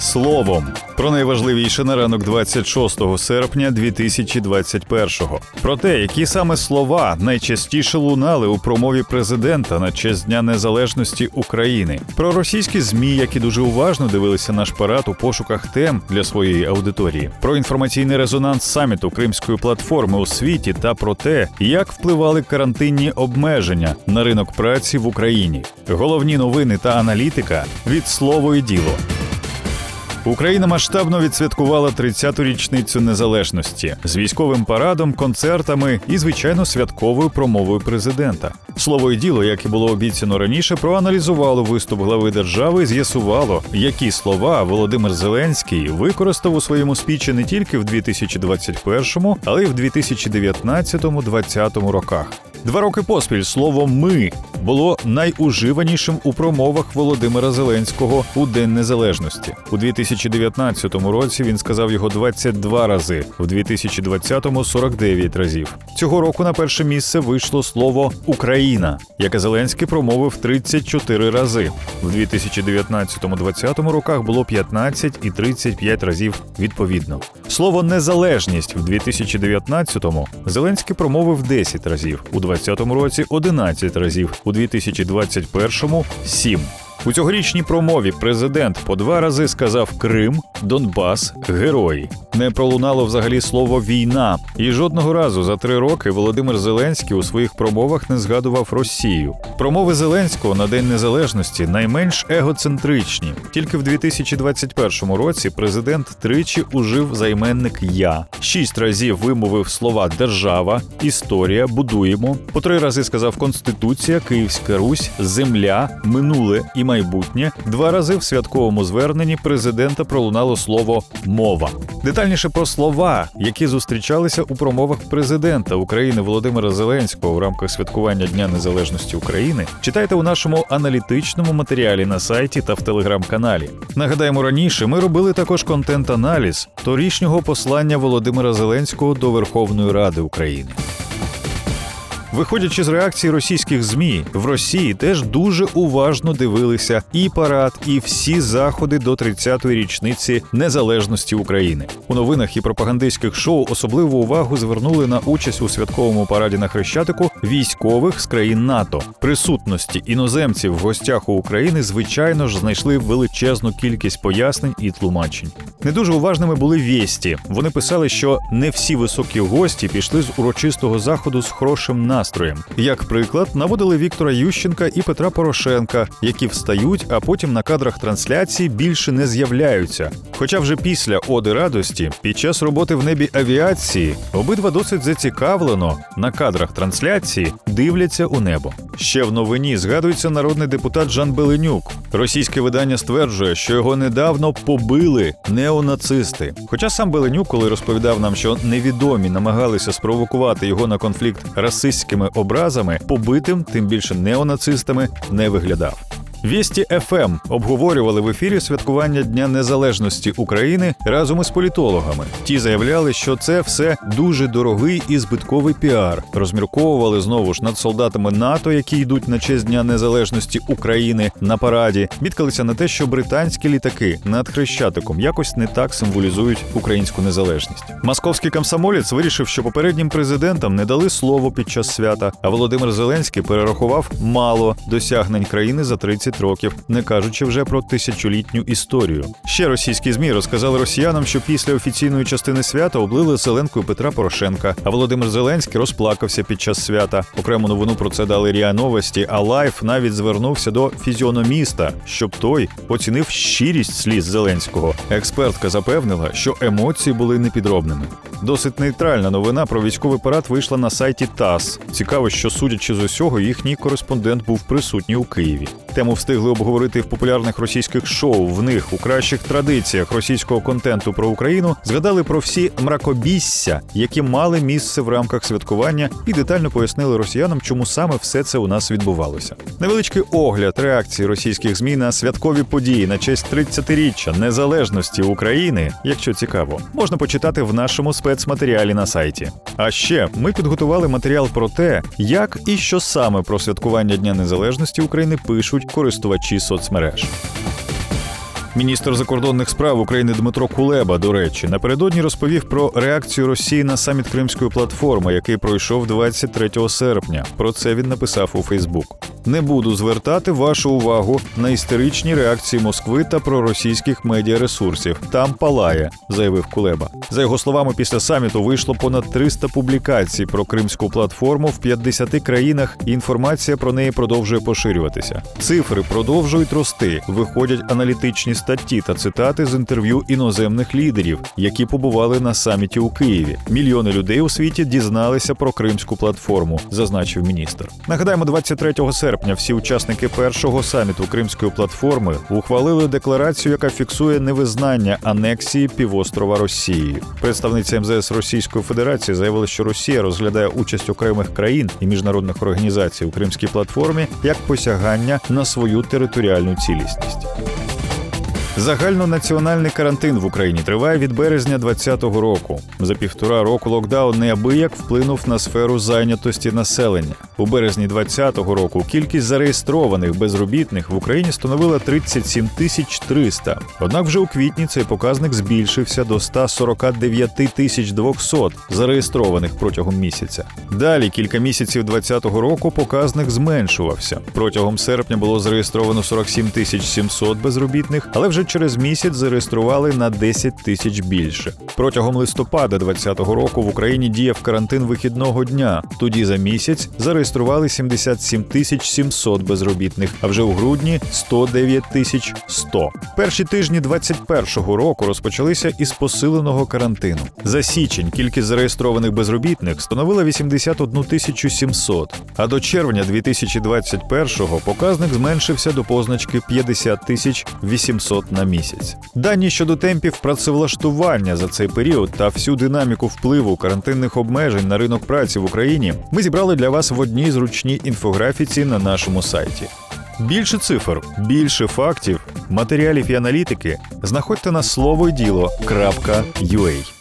словом. Про найважливіше на ранок 26 серпня 2021-го. Про те, які саме слова найчастіше лунали у промові президента на честь Дня Незалежності України. Про російські змі, які дуже уважно дивилися наш парад у пошуках тем для своєї аудиторії. Про інформаційний резонанс саміту Кримської платформи у світі та про те, як впливали карантинні обмеження на ринок праці в Україні. Головні новини та аналітика від слово і діло. Україна масштабно відсвяткувала 30-ту річницю незалежності з військовим парадом, концертами і, звичайно, святковою промовою президента. Слово і діло, як і було обіцяно раніше, проаналізувало виступ глави держави, і з'ясувало, які слова Володимир Зеленський використав у своєму спічі не тільки в 2021, але й в 2019-2020 роках. Два роки поспіль слово ми було найуживанішим у промовах Володимира Зеленського у День Незалежності. У 2019 році він сказав його 22 рази, в 2020 – 49 разів. Цього року на перше місце вийшло слово Україна, яке Зеленський промовив 34 рази. В 2019-2020 роках було 15 і 35 разів відповідно. Слово незалежність в 2019-му Зеленський промовив 10 разів, у 2020 році 11 разів, у 2021 – 7. У цьогорічній промові президент по два рази сказав Крим, Донбас, герої. Не пролунало взагалі слово війна, і жодного разу за три роки Володимир Зеленський у своїх промовах не згадував Росію. Промови Зеленського на День Незалежності найменш егоцентричні. Тільки в 2021 році президент тричі ужив займенник Я шість разів вимовив слова держава, історія, будуємо. По три рази сказав Конституція, Київська Русь, Земля, минуле і майбутнє. Два рази в святковому зверненні президента пролунало слово мова. Детальніше про слова, які зустрічалися у промовах президента України Володимира Зеленського в рамках святкування Дня Незалежності України, читайте у нашому аналітичному матеріалі на сайті та в телеграм-каналі. Нагадаємо, раніше ми робили також контент-аналіз торішнього послання Володимира Зеленського до Верховної Ради України. Виходячи з реакції російських змі, в Росії теж дуже уважно дивилися і парад, і всі заходи до 30-ї річниці незалежності України. У новинах і пропагандистських шоу особливу увагу звернули на участь у святковому параді на Хрещатику військових з країн НАТО. Присутності іноземців в гостях у України, звичайно ж, знайшли величезну кількість пояснень і тлумачень. Не дуже уважними були вєсті. Вони писали, що не всі високі гості пішли з урочистого заходу з хорошим настроєм. Як приклад, наводили Віктора Ющенка і Петра Порошенка, які встають, а потім на кадрах трансляції більше не з'являються. Хоча вже після Оди радості, під час роботи в небі авіації, обидва досить зацікавлено на кадрах трансляції дивляться у небо. Ще в новині згадується народний депутат Жан Беленюк. Російське видання стверджує, що його недавно побили неонацисти. Хоча сам Беленюк, коли розповідав нам, що невідомі намагалися спровокувати його на конфлікт расистськими образами, побитим, тим більше неонацистами, не виглядав. Вісті ФМ обговорювали в ефірі святкування Дня Незалежності України разом із політологами. Ті заявляли, що це все дуже дорогий і збитковий піар. Розмірковували знову ж над солдатами НАТО, які йдуть на честь Дня Незалежності України на параді. Бідкалися на те, що британські літаки над хрещатиком якось не так символізують українську незалежність. Московський комсомолець вирішив, що попереднім президентам не дали слово під час свята. А Володимир Зеленський перерахував мало досягнень країни за 30 років, не кажучи вже про тисячолітню історію. Ще російські змі розказали росіянам, що після офіційної частини свята облили зеленкою Петра Порошенка. А Володимир Зеленський розплакався під час свята. Окрему новину про це дали Ріа Новості. А Лайф навіть звернувся до фізіономіста, щоб той оцінив щирість сліз Зеленського. Експертка запевнила, що емоції були непідробними. Досить нейтральна новина про військовий парад вийшла на сайті ТАСС. Цікаво, що судячи з усього, їхній кореспондент був присутній у Києві. Тему встигли обговорити в популярних російських шоу. В них у кращих традиціях російського контенту про Україну згадали про всі мракобісся, які мали місце в рамках святкування, і детально пояснили росіянам, чому саме все це у нас відбувалося. Невеличкий огляд реакції російських змі на святкові події на честь 30-річчя незалежності України, якщо цікаво, можна почитати в нашому спецматеріалі на сайті. А ще ми підготували матеріал про те, як і що саме про святкування Дня Незалежності України пишуть користувачі соцмереж. Міністр закордонних справ України Дмитро Кулеба, до речі, напередодні розповів про реакцію Росії на саміт Кримської платформи, який пройшов 23 серпня. Про це він написав у Фейсбук. Не буду звертати вашу увагу на істеричні реакції Москви та проросійських медіаресурсів. Там палає, заявив Кулеба. За його словами, після саміту вийшло понад 300 публікацій про кримську платформу в 50 країнах, і інформація про неї продовжує поширюватися. Цифри продовжують рости. Виходять аналітичні статті та цитати з інтерв'ю іноземних лідерів, які побували на саміті у Києві. Мільйони людей у світі дізналися про кримську платформу, зазначив міністр. Нагадаємо, 23 серпня всі учасники першого саміту Кримської платформи ухвалили декларацію, яка фіксує невизнання анексії півострова Росією. Представниця МЗС Російської Федерації заявила, що Росія розглядає участь окремих країн і міжнародних організацій у Кримській платформі як посягання на свою територіальну цілісність. Загальнонаціональний карантин в Україні триває від березня 2020 року. За півтора року локдаун неабияк вплинув на сферу зайнятості населення. У березні 2020 року кількість зареєстрованих безробітних в Україні становила 37 тисяч 300. Однак вже у квітні цей показник збільшився до 149 тисяч 200 зареєстрованих протягом місяця. Далі кілька місяців 2020 року показник зменшувався. Протягом серпня було зареєстровано 47 тисяч 700 безробітних, але вже через місяць зареєстрували на 10 тисяч більше. Протягом листопада 2020 року в Україні діяв карантин вихідного дня. Тоді за місяць зареєстрували 77 тисяч 700 безробітних, а вже у грудні 109 тисяч 100. Перші тижні 2021 року розпочалися із посиленого карантину. За січень кількість зареєстрованих безробітних становила 81 тисячу 700, а до червня 2021-го показник зменшився до позначки 50 тисяч 800 на місяць. Дані щодо темпів працевлаштування за цей період та всю динаміку впливу карантинних обмежень на ринок праці в Україні ми зібрали для вас в одній зручній інфографіці на нашому сайті. Більше цифр, більше фактів, матеріалів і аналітики знаходьте на слово діло.ua.